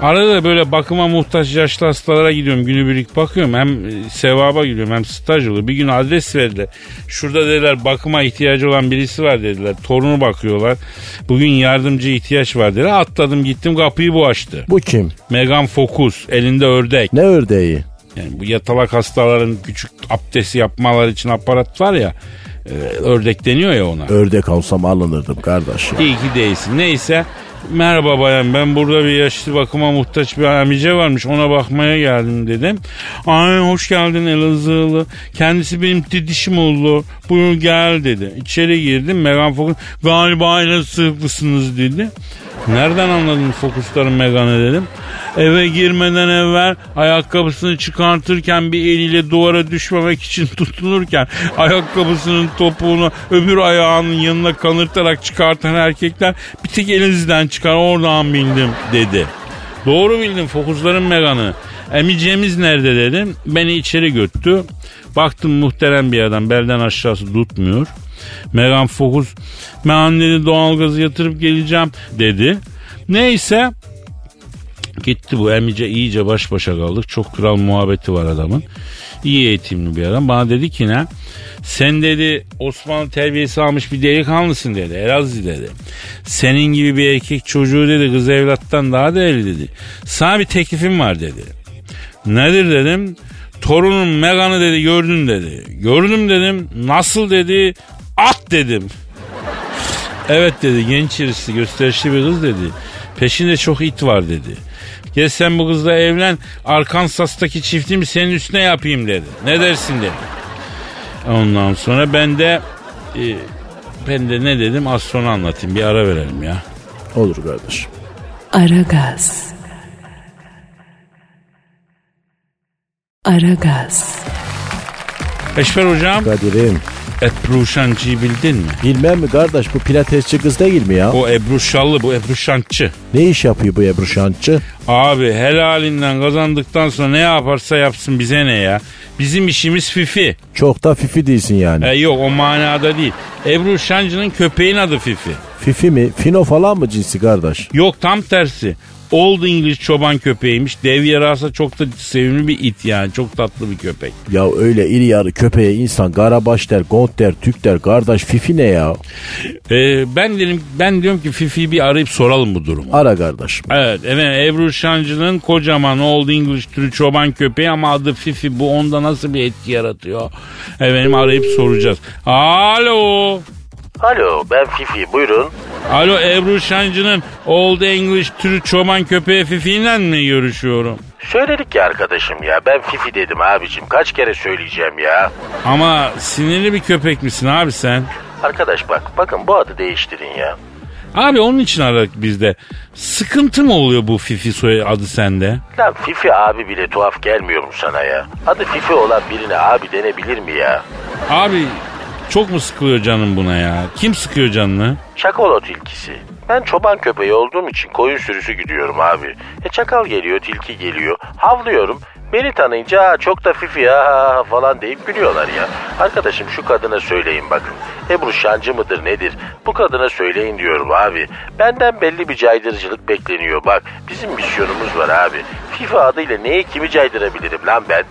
arada da böyle bakıma muhtaç yaşlı hastalara gidiyorum. Günübirlik bakıyorum. Hem e, sevaba gidiyorum hem staj oluyor. Bir gün adres verdiler. Şurada dediler bakıma ihtiyacı olan birisi var dediler. Torunu bakıyorlar. Bugün yardımcı ihtiyaç var dediler. Atladım gittim kapıyı bu açtı. Bu kim? Megan Focus elinde ördek. Ne ördeği? Yani bu yatalak hastaların küçük abdesti yapmaları için aparat var ya. e, ördek deniyor ya ona. Ördek olsam alınırdım kardeşim. İyi ki değilsin. Neyse. Merhaba bayan ben burada bir yaşlı bakıma muhtaç bir amice varmış ona bakmaya geldim dedim. Ay hoş geldin Elazığlı. Kendisi benim didişim oldu. Buyur gel dedi. İçeri girdim Megan Fox galiba aynı sığıklısınız dedi. Nereden anladın fokusların Megan'ı dedim. Eve girmeden evvel ayakkabısını çıkartırken bir eliyle duvara düşmemek için tutunurken ayakkabısının topuğunu öbür ayağının yanına kanırtarak çıkartan erkekler bir tek elinizden çıkar oradan bildim dedi. Doğru bildim fokusların Megan'ı. Emicemiz nerede dedim. Beni içeri götürdü. Baktım muhterem bir adam belden aşağısı tutmuyor. Megan Fokus ben dedi doğalgazı yatırıp geleceğim dedi. Neyse Gitti bu emice iyice baş başa kaldık. Çok kral muhabbeti var adamın. İyi eğitimli bir adam. Bana dedi ki ne? Sen dedi Osmanlı terbiyesi almış bir delikanlısın dedi. Elazığ dedi. Senin gibi bir erkek çocuğu dedi kız evlattan daha değerli dedi. Sana bir teklifim var dedi. Nedir dedim. Torunun Megan'ı dedi gördün dedi. Gördüm dedim. Nasıl dedi. At dedim. Evet dedi genç irisi gösterişli bir kız dedi. Peşinde çok it var dedi. Gel sen bu kızla evlen Arkansas'taki çiftimi senin üstüne yapayım dedi. Ne dersin dedi. Ondan sonra ben de e, ben de ne dedim az sonra anlatayım bir ara verelim ya. Olur kardeşim. Aragaz. Aragaz. Eşber hocam Kadir'im. Ebru Şancı'yı bildin mi? Bilmem mi kardeş bu pilatesçi kız değil mi ya? O Ebru Şallı bu Ebru Şancı. Ne iş yapıyor bu Ebru Şantçı? Abi helalinden kazandıktan sonra ne yaparsa yapsın bize ne ya. Bizim işimiz fifi. Çok da fifi değilsin yani. E, yok o manada değil. Ebru Şancı'nın köpeğin adı Fifi. Fifi mi? Fino falan mı cinsi kardeş? Yok tam tersi. Old English çoban köpeğiymiş. Dev yarasa çok da sevimli bir it yani. Çok tatlı bir köpek. Ya öyle iri yarı köpeğe insan karabaş der, gont der, tük der. Kardeş Fifi ne ya? Ee, ben dedim ben diyorum ki Fifi'yi bir arayıp soralım bu durumu. Ara kardeşim. Evet efendim Ebru Şancı'nın kocaman Old English türü çoban köpeği ama adı Fifi. Bu onda nasıl bir etki yaratıyor? Efendim arayıp soracağız. Alo. Alo ben Fifi buyurun. Alo Ebru Şancı'nın Old English türü çoban köpeği Fifi'yle mi görüşüyorum? Söyledik ya arkadaşım ya ben Fifi dedim abicim kaç kere söyleyeceğim ya. Ama sinirli bir köpek misin abi sen? Arkadaş bak bakın bu adı değiştirin ya. Abi onun için aradık biz de. Sıkıntı mı oluyor bu Fifi soy adı sende? Lan Fifi abi bile tuhaf gelmiyor mu sana ya? Adı Fifi olan birine abi denebilir mi ya? Abi çok mu sıkılıyor canın buna ya? Kim sıkıyor canını? Çakalo tilkisi. Ben çoban köpeği olduğum için koyun sürüsü gidiyorum abi. E çakal geliyor, tilki geliyor. Havlıyorum. Beni tanıyınca "Aa, çok da fifi ya falan deyip gülüyorlar ya. Arkadaşım şu kadına söyleyin bakın. Ebru Şancı mıdır nedir? Bu kadına söyleyin diyorum abi. Benden belli bir caydırıcılık bekleniyor bak. Bizim misyonumuz var abi. Fifi adıyla neyi kimi caydırabilirim lan ben?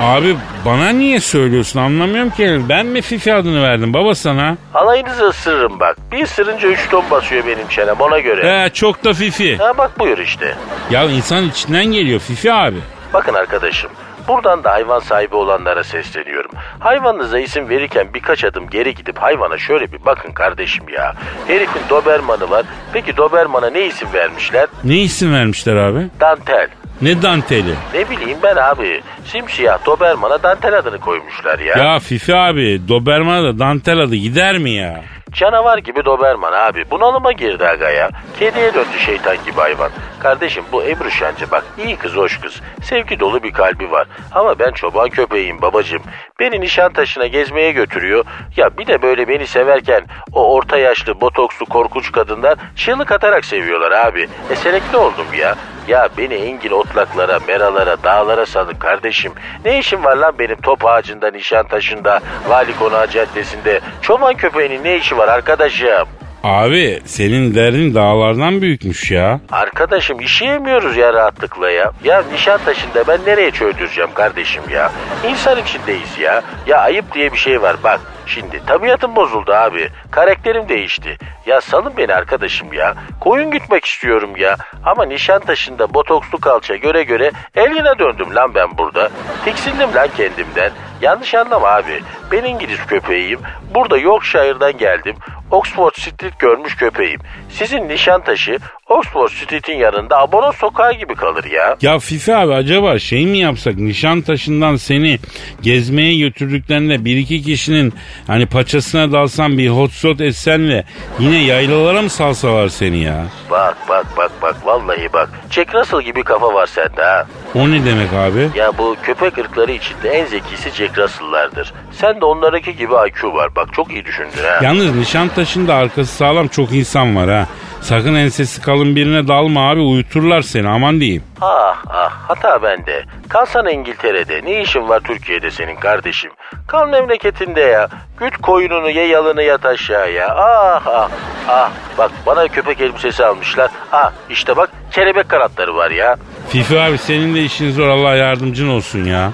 Abi bana niye söylüyorsun anlamıyorum ki. Ben mi Fifi adını verdim baba sana? Alayınızı ısırırım bak. Bir ısırınca 3 ton basıyor benim çenem ona göre. He çok da Fifi. Ha bak buyur işte. Ya insan içinden geliyor Fifi abi. Bakın arkadaşım, buradan da hayvan sahibi olanlara sesleniyorum. Hayvanınıza isim verirken birkaç adım geri gidip hayvana şöyle bir bakın kardeşim ya. Herifin Doberman'ı var. Peki Doberman'a ne isim vermişler? Ne isim vermişler abi? Dantel. Ne danteli? Ne bileyim ben abi. Simsiyah Doberman'a dantel adını koymuşlar ya. Ya Fifi abi Doberman'a da dantel adı gider mi ya? Canavar gibi Doberman abi. Bunalıma girdi aga ya. Kediye döndü şeytan gibi hayvan. Kardeşim bu Ebru Şancı bak iyi kız hoş kız. Sevgi dolu bir kalbi var. Ama ben çoban köpeğiyim babacım. Beni Nişantaşı'na gezmeye götürüyor. Ya bir de böyle beni severken o orta yaşlı botokslu korkunç kadınlar çığlık atarak seviyorlar abi. E selekte oldum ya. Ya beni engin otlaklara, meralara, dağlara salın kardeşim. Ne işim var lan benim top ağacında, Nişantaşı'nda, Vali Konağı Caddesi'nde? Çoban köpeğinin ne işi var arkadaşım? Abi senin derdin dağlardan büyükmüş ya. Arkadaşım işeyemiyoruz ya rahatlıkla ya. Ya Nişantaşı'nda ben nereye çöldüreceğim kardeşim ya? İnsan içindeyiz ya. Ya ayıp diye bir şey var bak. Şimdi tabiatım bozuldu abi. Karakterim değişti. Ya salın beni arkadaşım ya. Koyun gütmek istiyorum ya. Ama Nişantaşı'nda botokslu kalça göre göre Elgin'e döndüm lan ben burada. Tiksindim lan kendimden. Yanlış anlama abi. Ben İngiliz köpeğiyim. Burada Yorkshire'dan geldim. Oxford Street görmüş köpeğim. Sizin Nişantaşı Oxford Street'in yanında Abono sokağı gibi kalır ya. Ya Fifi abi acaba şey mi yapsak Nişantaşı'ndan seni gezmeye götürdüklerinde bir iki kişinin hani paçasına dalsan bir hot shot etsenle yine yaylalara mı salsalar seni ya? Bak bak bak bak vallahi bak. Jack Russell gibi kafa var sende ha. O ne demek abi? Ya bu köpek ırkları içinde en zekisi Jack Russell'lardır. Sen de onlarınki gibi IQ var. Bak çok iyi düşündün ha. Yalnız Nişantaşı'nda arkası sağlam çok insan var ha. Sakın ensesi kalın birine dalma abi uyuturlar seni aman diyeyim. Ah ah hata bende. Kalsana İngiltere'de. Ne işin var Türkiye'de senin kardeşim? Kal memleketinde ya. Güt koyununu ye yalını yat aşağıya. Ah ah ah. Bak bana köpek elbisesi almışlar. Ah işte bak kelebek kanatları var ya. Fifi abi senin de işin zor Allah yardımcın olsun ya.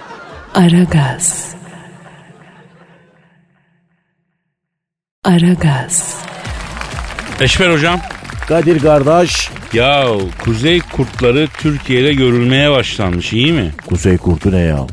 Aragaz. Aragaz. Eşber hocam. Kadir kardeş. Ya kuzey kurtları Türkiye'de görülmeye başlanmış iyi mi? Kuzey kurtu ne ya?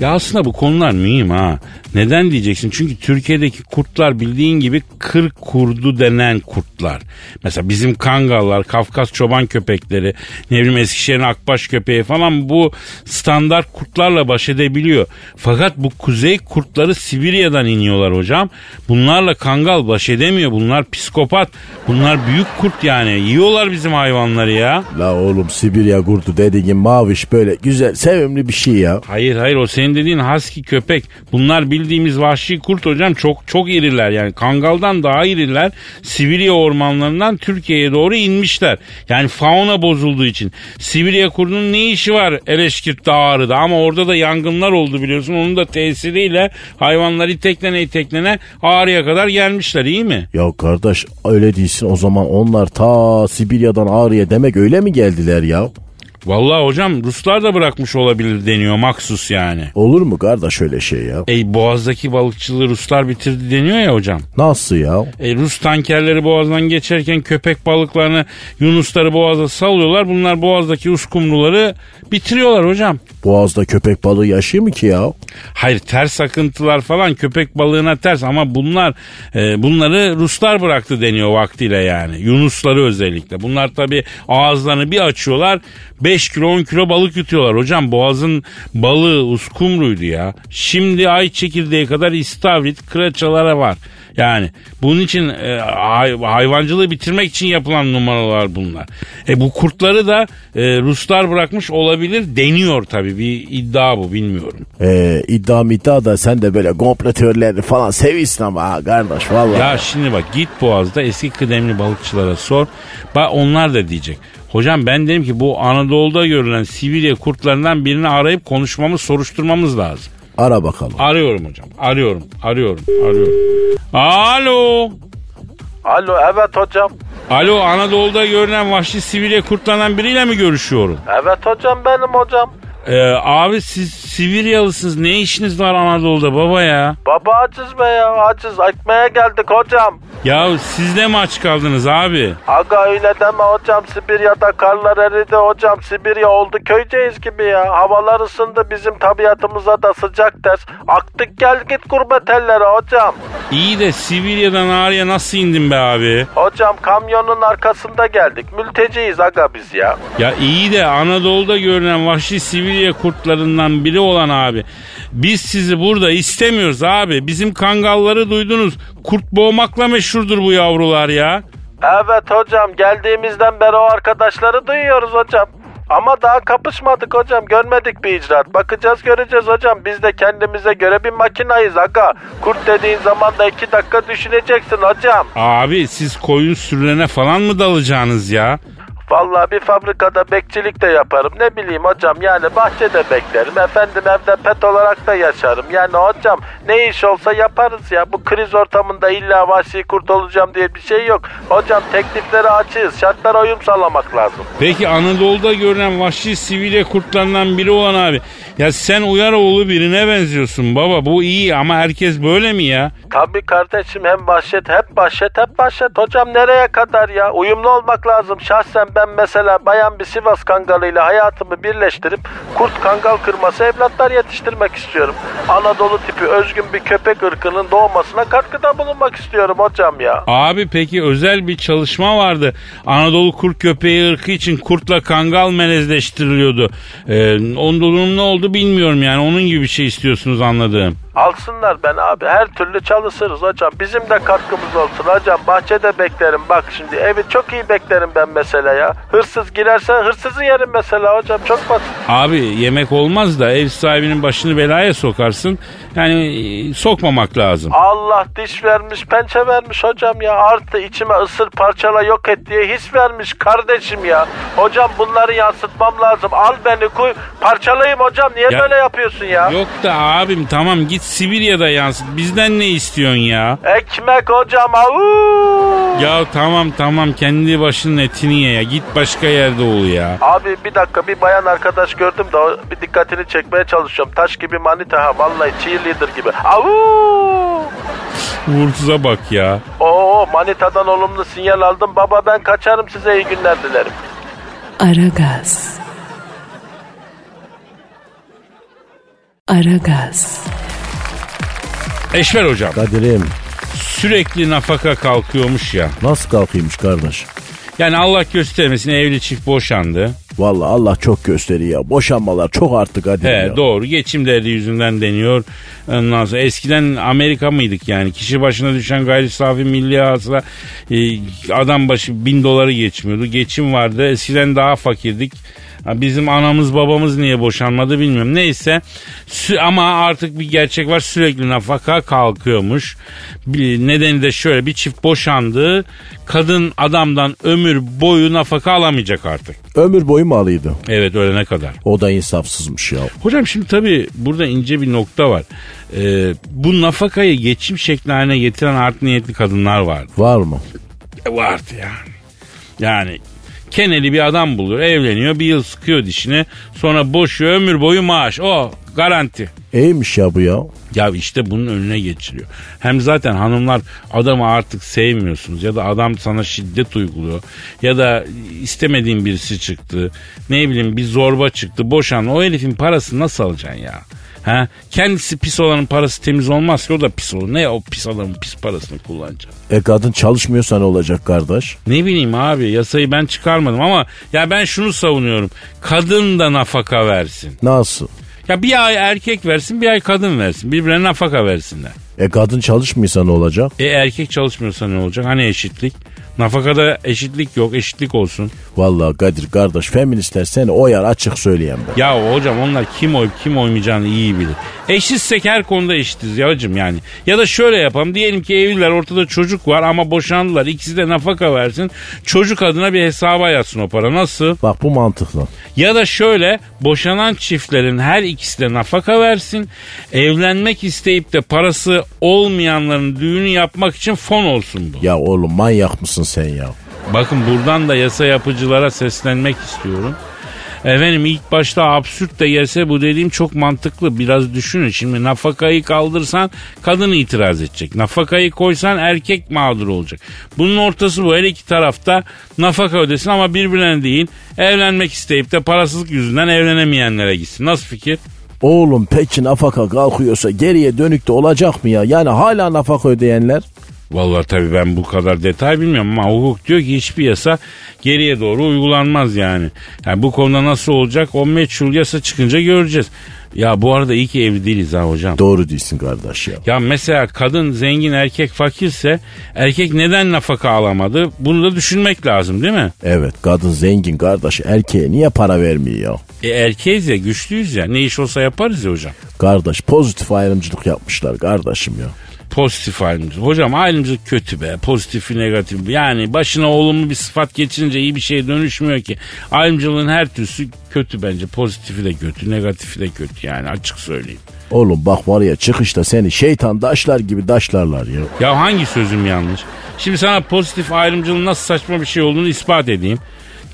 Ya aslında bu konular mühim ha. Neden diyeceksin? Çünkü Türkiye'deki kurtlar bildiğin gibi kır kurdu denen kurtlar. Mesela bizim kangallar, Kafkas çoban köpekleri, ne bileyim Eskişehir'in akbaş köpeği falan bu standart kurtlarla baş edebiliyor. Fakat bu kuzey kurtları Sibirya'dan iniyorlar hocam. Bunlarla kangal baş edemiyor. Bunlar psikopat. Bunlar büyük kurt yani. Yiyorlar bizim hayvanları ya. La oğlum Sibirya kurdu dediğin maviş böyle güzel sevimli bir şey ya. Hayır hayır o senin dediğin husky köpek. Bunlar bildiğimiz vahşi kurt hocam çok çok iriler yani kangaldan daha iriler. Sibirya ormanlarından Türkiye'ye doğru inmişler. Yani fauna bozulduğu için. Sibirya kurdunun ne işi var Eleşkirt'te Ağrı'da ama orada da yangınlar oldu biliyorsun. Onun da tesiriyle hayvanlar iteklene iteklene Ağrı'ya kadar gelmişler iyi mi? Ya kardeş öyle değilsin o zaman onlar ta Sibirya'dan Ağrı'ya demek öyle mi geldiler ya? Vallahi hocam Ruslar da bırakmış olabilir deniyor maksus yani. Olur mu kardeş öyle şey ya? E boğazdaki balıkçılığı Ruslar bitirdi deniyor ya hocam. Nasıl ya? E, Rus tankerleri boğazdan geçerken köpek balıklarını Yunusları boğaza salıyorlar. Bunlar boğazdaki uskumruları bitiriyorlar hocam. Boğaz'da köpek balığı yaşıyor mu ki ya? Hayır ters akıntılar falan köpek balığına ters ama bunlar e, bunları Ruslar bıraktı deniyor vaktiyle yani. Yunusları özellikle. Bunlar tabi ağızlarını bir açıyorlar 5 kilo 10 kilo balık yutuyorlar. Hocam boğazın balığı uskumruydu ya. Şimdi ay çekirdeği kadar istavrit kıraçalara var. Yani bunun için e, hay- hayvancılığı bitirmek için yapılan numaralar bunlar. E bu kurtları da e, Ruslar bırakmış olabilir deniyor tabii bir iddia bu bilmiyorum. Ee, iddia iddia da sen de böyle kompletörleri falan seviyorsun ama ha kardeş vallahi. Ya şimdi bak git Boğaz'da eski kıdemli balıkçılara sor. Bak onlar da diyecek. Hocam ben dedim ki bu Anadolu'da görülen Sibirya kurtlarından birini arayıp konuşmamız, soruşturmamız lazım. Ara bakalım. Arıyorum hocam. Arıyorum. Arıyorum. Arıyorum. Alo. Alo evet hocam. Alo Anadolu'da görülen vahşi Sibirya kurtlarından biriyle mi görüşüyorum? Evet hocam benim hocam. Ee, abi siz Sibiryalısınız. Ne işiniz var Anadolu'da baba ya? Baba açız be ya açız ekmeğe geldik hocam. Ya siz de mi aç kaldınız abi? Aga öyle deme hocam Sibirya'da karlar eridi hocam Sibirya oldu köyceğiz gibi ya. Havalar ısındı bizim tabiatımıza da sıcak ders. Aktık gel git gurbet ellere hocam. İyi de Sibirya'dan Ağrı'ya nasıl indin be abi? Hocam kamyonun arkasında geldik mülteciyiz aga biz ya. Ya iyi de Anadolu'da görülen vahşi Sibirya kurtlarından biri olan abi. Biz sizi burada istemiyoruz abi. Bizim kangalları duydunuz. Kurt boğmakla meşhurdur bu yavrular ya. Evet hocam geldiğimizden beri o arkadaşları duyuyoruz hocam. Ama daha kapışmadık hocam. Görmedik bir icraat. Bakacağız göreceğiz hocam. Biz de kendimize göre bir makinayız aga. Kurt dediğin zaman da iki dakika düşüneceksin hocam. Abi siz koyun sürülerine falan mı dalacaksınız ya? Vallahi bir fabrikada bekçilik de yaparım. Ne bileyim hocam yani bahçede beklerim. Efendim evde pet olarak da yaşarım. Yani hocam ne iş olsa yaparız ya. Bu kriz ortamında illa vahşi kurt olacağım diye bir şey yok. Hocam teklifleri açığız. Şartlara uyum sağlamak lazım. Peki Anadolu'da görülen vahşi sivile kurtlarından biri olan abi. Ya sen Uyaroğlu birine benziyorsun baba. Bu iyi ama herkes böyle mi ya? Tabii kardeşim hem vahşet hep vahşet hep vahşet. Hocam nereye kadar ya? Uyumlu olmak lazım. Şahsen ben mesela bayan bir Sivas kangalıyla hayatımı birleştirip kurt kangal kırması evlatlar yetiştirmek istiyorum. Anadolu tipi özgün bir köpek ırkının doğmasına katkıda bulunmak istiyorum hocam ya. Abi peki özel bir çalışma vardı. Anadolu kurt köpeği ırkı için kurtla kangal melezleştiriliyordu. Ee, onun durum ne oldu bilmiyorum yani. Onun gibi bir şey istiyorsunuz anladığım. Alsınlar ben abi her türlü çalışırız hocam. Bizim de katkımız olsun hocam. Bahçede beklerim bak şimdi evi çok iyi beklerim ben mesela ya. Hırsız girerse hırsızı yerim mesela hocam çok basit. Abi yemek olmaz da ev sahibinin başını belaya sokarsın. Yani e, sokmamak lazım. Allah diş vermiş pençe vermiş hocam ya. Artı içime ısır parçala yok et diye his vermiş kardeşim ya. Hocam bunları yansıtmam lazım. Al beni koy parçalayayım hocam. Niye Ya- böyle yapıyorsun ya? Yok da abim tamam git Sibirya'da yansıt. Bizden ne istiyorsun ya? Ekmek hocam au. Ya tamam tamam kendi başının etini ye ya. Git başka yerde ol ya. Abi bir dakika bir bayan arkadaş gördüm de bir dikkatini çekmeye çalışıyorum. Taş gibi manita ha vallahi cheerleader gibi. Au! Uğursuza bak ya. Oo manitadan olumlu sinyal aldım. Baba ben kaçarım size iyi günler dilerim. Aragaz. Aragaz. Eşver hocam Kadir'im sürekli nafaka kalkıyormuş ya. nasıl kalkıymış kardeş? Yani Allah göstermesin evli çift boşandı. Vallahi Allah çok gösteriyor. Boşanmalar çok arttı Kadir He ya. doğru geçim derdi yüzünden deniyor. Ondan sonra eskiden Amerika mıydık yani kişi başına düşen gayri safi milli hasıla e, adam başı bin doları geçmiyordu. Geçim vardı eskiden daha fakirdik. Bizim anamız babamız niye boşanmadı bilmiyorum. Neyse ama artık bir gerçek var sürekli nafaka kalkıyormuş. Bir nedeni de şöyle bir çift boşandı. Kadın adamdan ömür boyu nafaka alamayacak artık. Ömür boyu mu alıydı? Evet ölene kadar. O da insafsızmış ya. Hocam şimdi tabii burada ince bir nokta var. Ee, bu nafakayı geçim şekli haline getiren art niyetli kadınlar vardı. Var mı? E, vardı yani. Yani keneli bir adam buluyor, evleniyor, bir yıl sıkıyor dişini, sonra boşuyor, ömür boyu maaş. O garanti. İyiymiş ya bu ya. Ya işte bunun önüne geçiriyor. Hem zaten hanımlar adamı artık sevmiyorsunuz ya da adam sana şiddet uyguluyor ya da istemediğin birisi çıktı. Ne bileyim bir zorba çıktı boşan o herifin parasını nasıl alacaksın ya? Ha? Kendisi pis olanın parası temiz olmaz ki o da pis olur. Ne o pis adamın pis parasını kullanacak? E kadın çalışmıyorsa ne olacak kardeş? Ne bileyim abi yasayı ben çıkarmadım ama ya ben şunu savunuyorum. Kadın da nafaka versin. Nasıl? Ya bir ay erkek versin bir ay kadın versin. Birbirine nafaka versinler. E kadın çalışmıyorsa ne olacak? E erkek çalışmıyorsa ne olacak? Hani eşitlik? Nafakada eşitlik yok. Eşitlik olsun. Vallahi Kadir kardeş feministler seni oyar açık söyleyeyim ben. Ya hocam onlar kim oyup kim oymayacağını iyi bilir. Eşitsek her konuda eşitiz ya hocam yani. Ya da şöyle yapalım. Diyelim ki evliler ortada çocuk var ama boşandılar. İkisi de nafaka versin. Çocuk adına bir hesaba yatsın o para. Nasıl? Bak bu mantıklı. Ya da şöyle boşanan çiftlerin her ikisi de nafaka versin. Evlenmek isteyip de parası olmayanların düğünü yapmak için fon olsun bu. Ya oğlum manyak mısın sen ya? Bakın buradan da yasa yapıcılara seslenmek istiyorum. Efendim ilk başta absürt de gelse bu dediğim çok mantıklı. Biraz düşünün. Şimdi nafakayı kaldırsan kadın itiraz edecek. Nafakayı koysan erkek mağdur olacak. Bunun ortası bu. Her iki tarafta nafaka ödesin ama birbirine değil. Evlenmek isteyip de parasızlık yüzünden evlenemeyenlere gitsin. Nasıl fikir? Oğlum peki nafaka kalkıyorsa geriye dönük de olacak mı ya? Yani hala nafaka ödeyenler? Vallahi tabii ben bu kadar detay bilmiyorum ama hukuk diyor ki hiçbir yasa geriye doğru uygulanmaz yani. Yani bu konuda nasıl olacak o meçhul yasa çıkınca göreceğiz. Ya bu arada iyi ki evli değiliz ha hocam. Doğru değilsin kardeş ya. Ya mesela kadın zengin erkek fakirse erkek neden nafaka alamadı? Bunu da düşünmek lazım değil mi? Evet kadın zengin kardeş erkeğe niye para vermiyor? E erkeğiz ya güçlüyüz ya ne iş olsa yaparız ya hocam. Kardeş pozitif ayrımcılık yapmışlar kardeşim ya. Pozitif ayrımcılık. Hocam ayrımcılık kötü be. Pozitifi negatif. Yani başına olumlu bir sıfat geçirince iyi bir şeye dönüşmüyor ki. Ayrımcılığın her türlüsü kötü bence. Pozitifi de kötü, negatifi de kötü yani açık söyleyeyim. Oğlum bak var ya çıkışta seni şeytan daşlar gibi daşlarlar ya. Ya hangi sözüm yanlış? Şimdi sana pozitif ayrımcılığın nasıl saçma bir şey olduğunu ispat edeyim.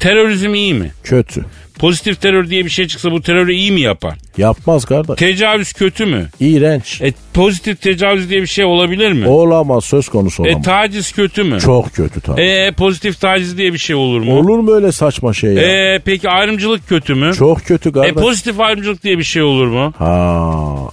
Terörizm iyi mi? Kötü. Pozitif terör diye bir şey çıksa bu terörü iyi mi yapar? Yapmaz kardeş. Tecavüz kötü mü? İğrenç. E pozitif tecavüz diye bir şey olabilir mi? Olamaz söz konusu E olamaz. taciz kötü mü? Çok kötü tabii. E pozitif taciz diye bir şey olur mu? Olur mu öyle saçma şey ya? E peki ayrımcılık kötü mü? Çok kötü E kardeş. pozitif ayrımcılık diye bir şey olur mu? ha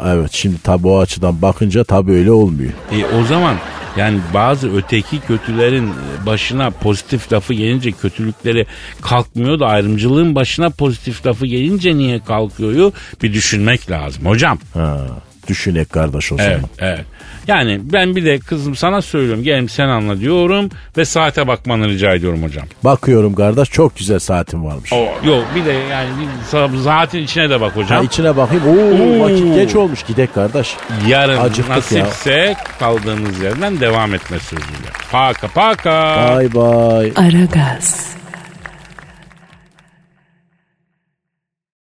evet şimdi tabi o açıdan bakınca tabi öyle olmuyor. E o zaman yani bazı öteki kötülerin başına pozitif lafı gelince kötülükleri kalkmıyor da ayrımcılığın başına pozitif lafı gelince niye kalkıyor? Bir düşünmek lazım hocam. Ha, düşünek kardeş o zaman. Evet, evet. Yani ben bir de kızım sana söylüyorum. Gelin sen anla diyorum ve saate bakmanı rica ediyorum hocam. Bakıyorum kardeş çok güzel saatin varmış. O, yok bir de yani bir saatin içine de bak Ha, hocam. içine bakayım. Oo, Oo. vakit geç olmuş gidek kardeş. Yarın Acıktık nasipse kaldığımız yerden devam etme sözüyle. Paka paka. Bay bay. Aragaz.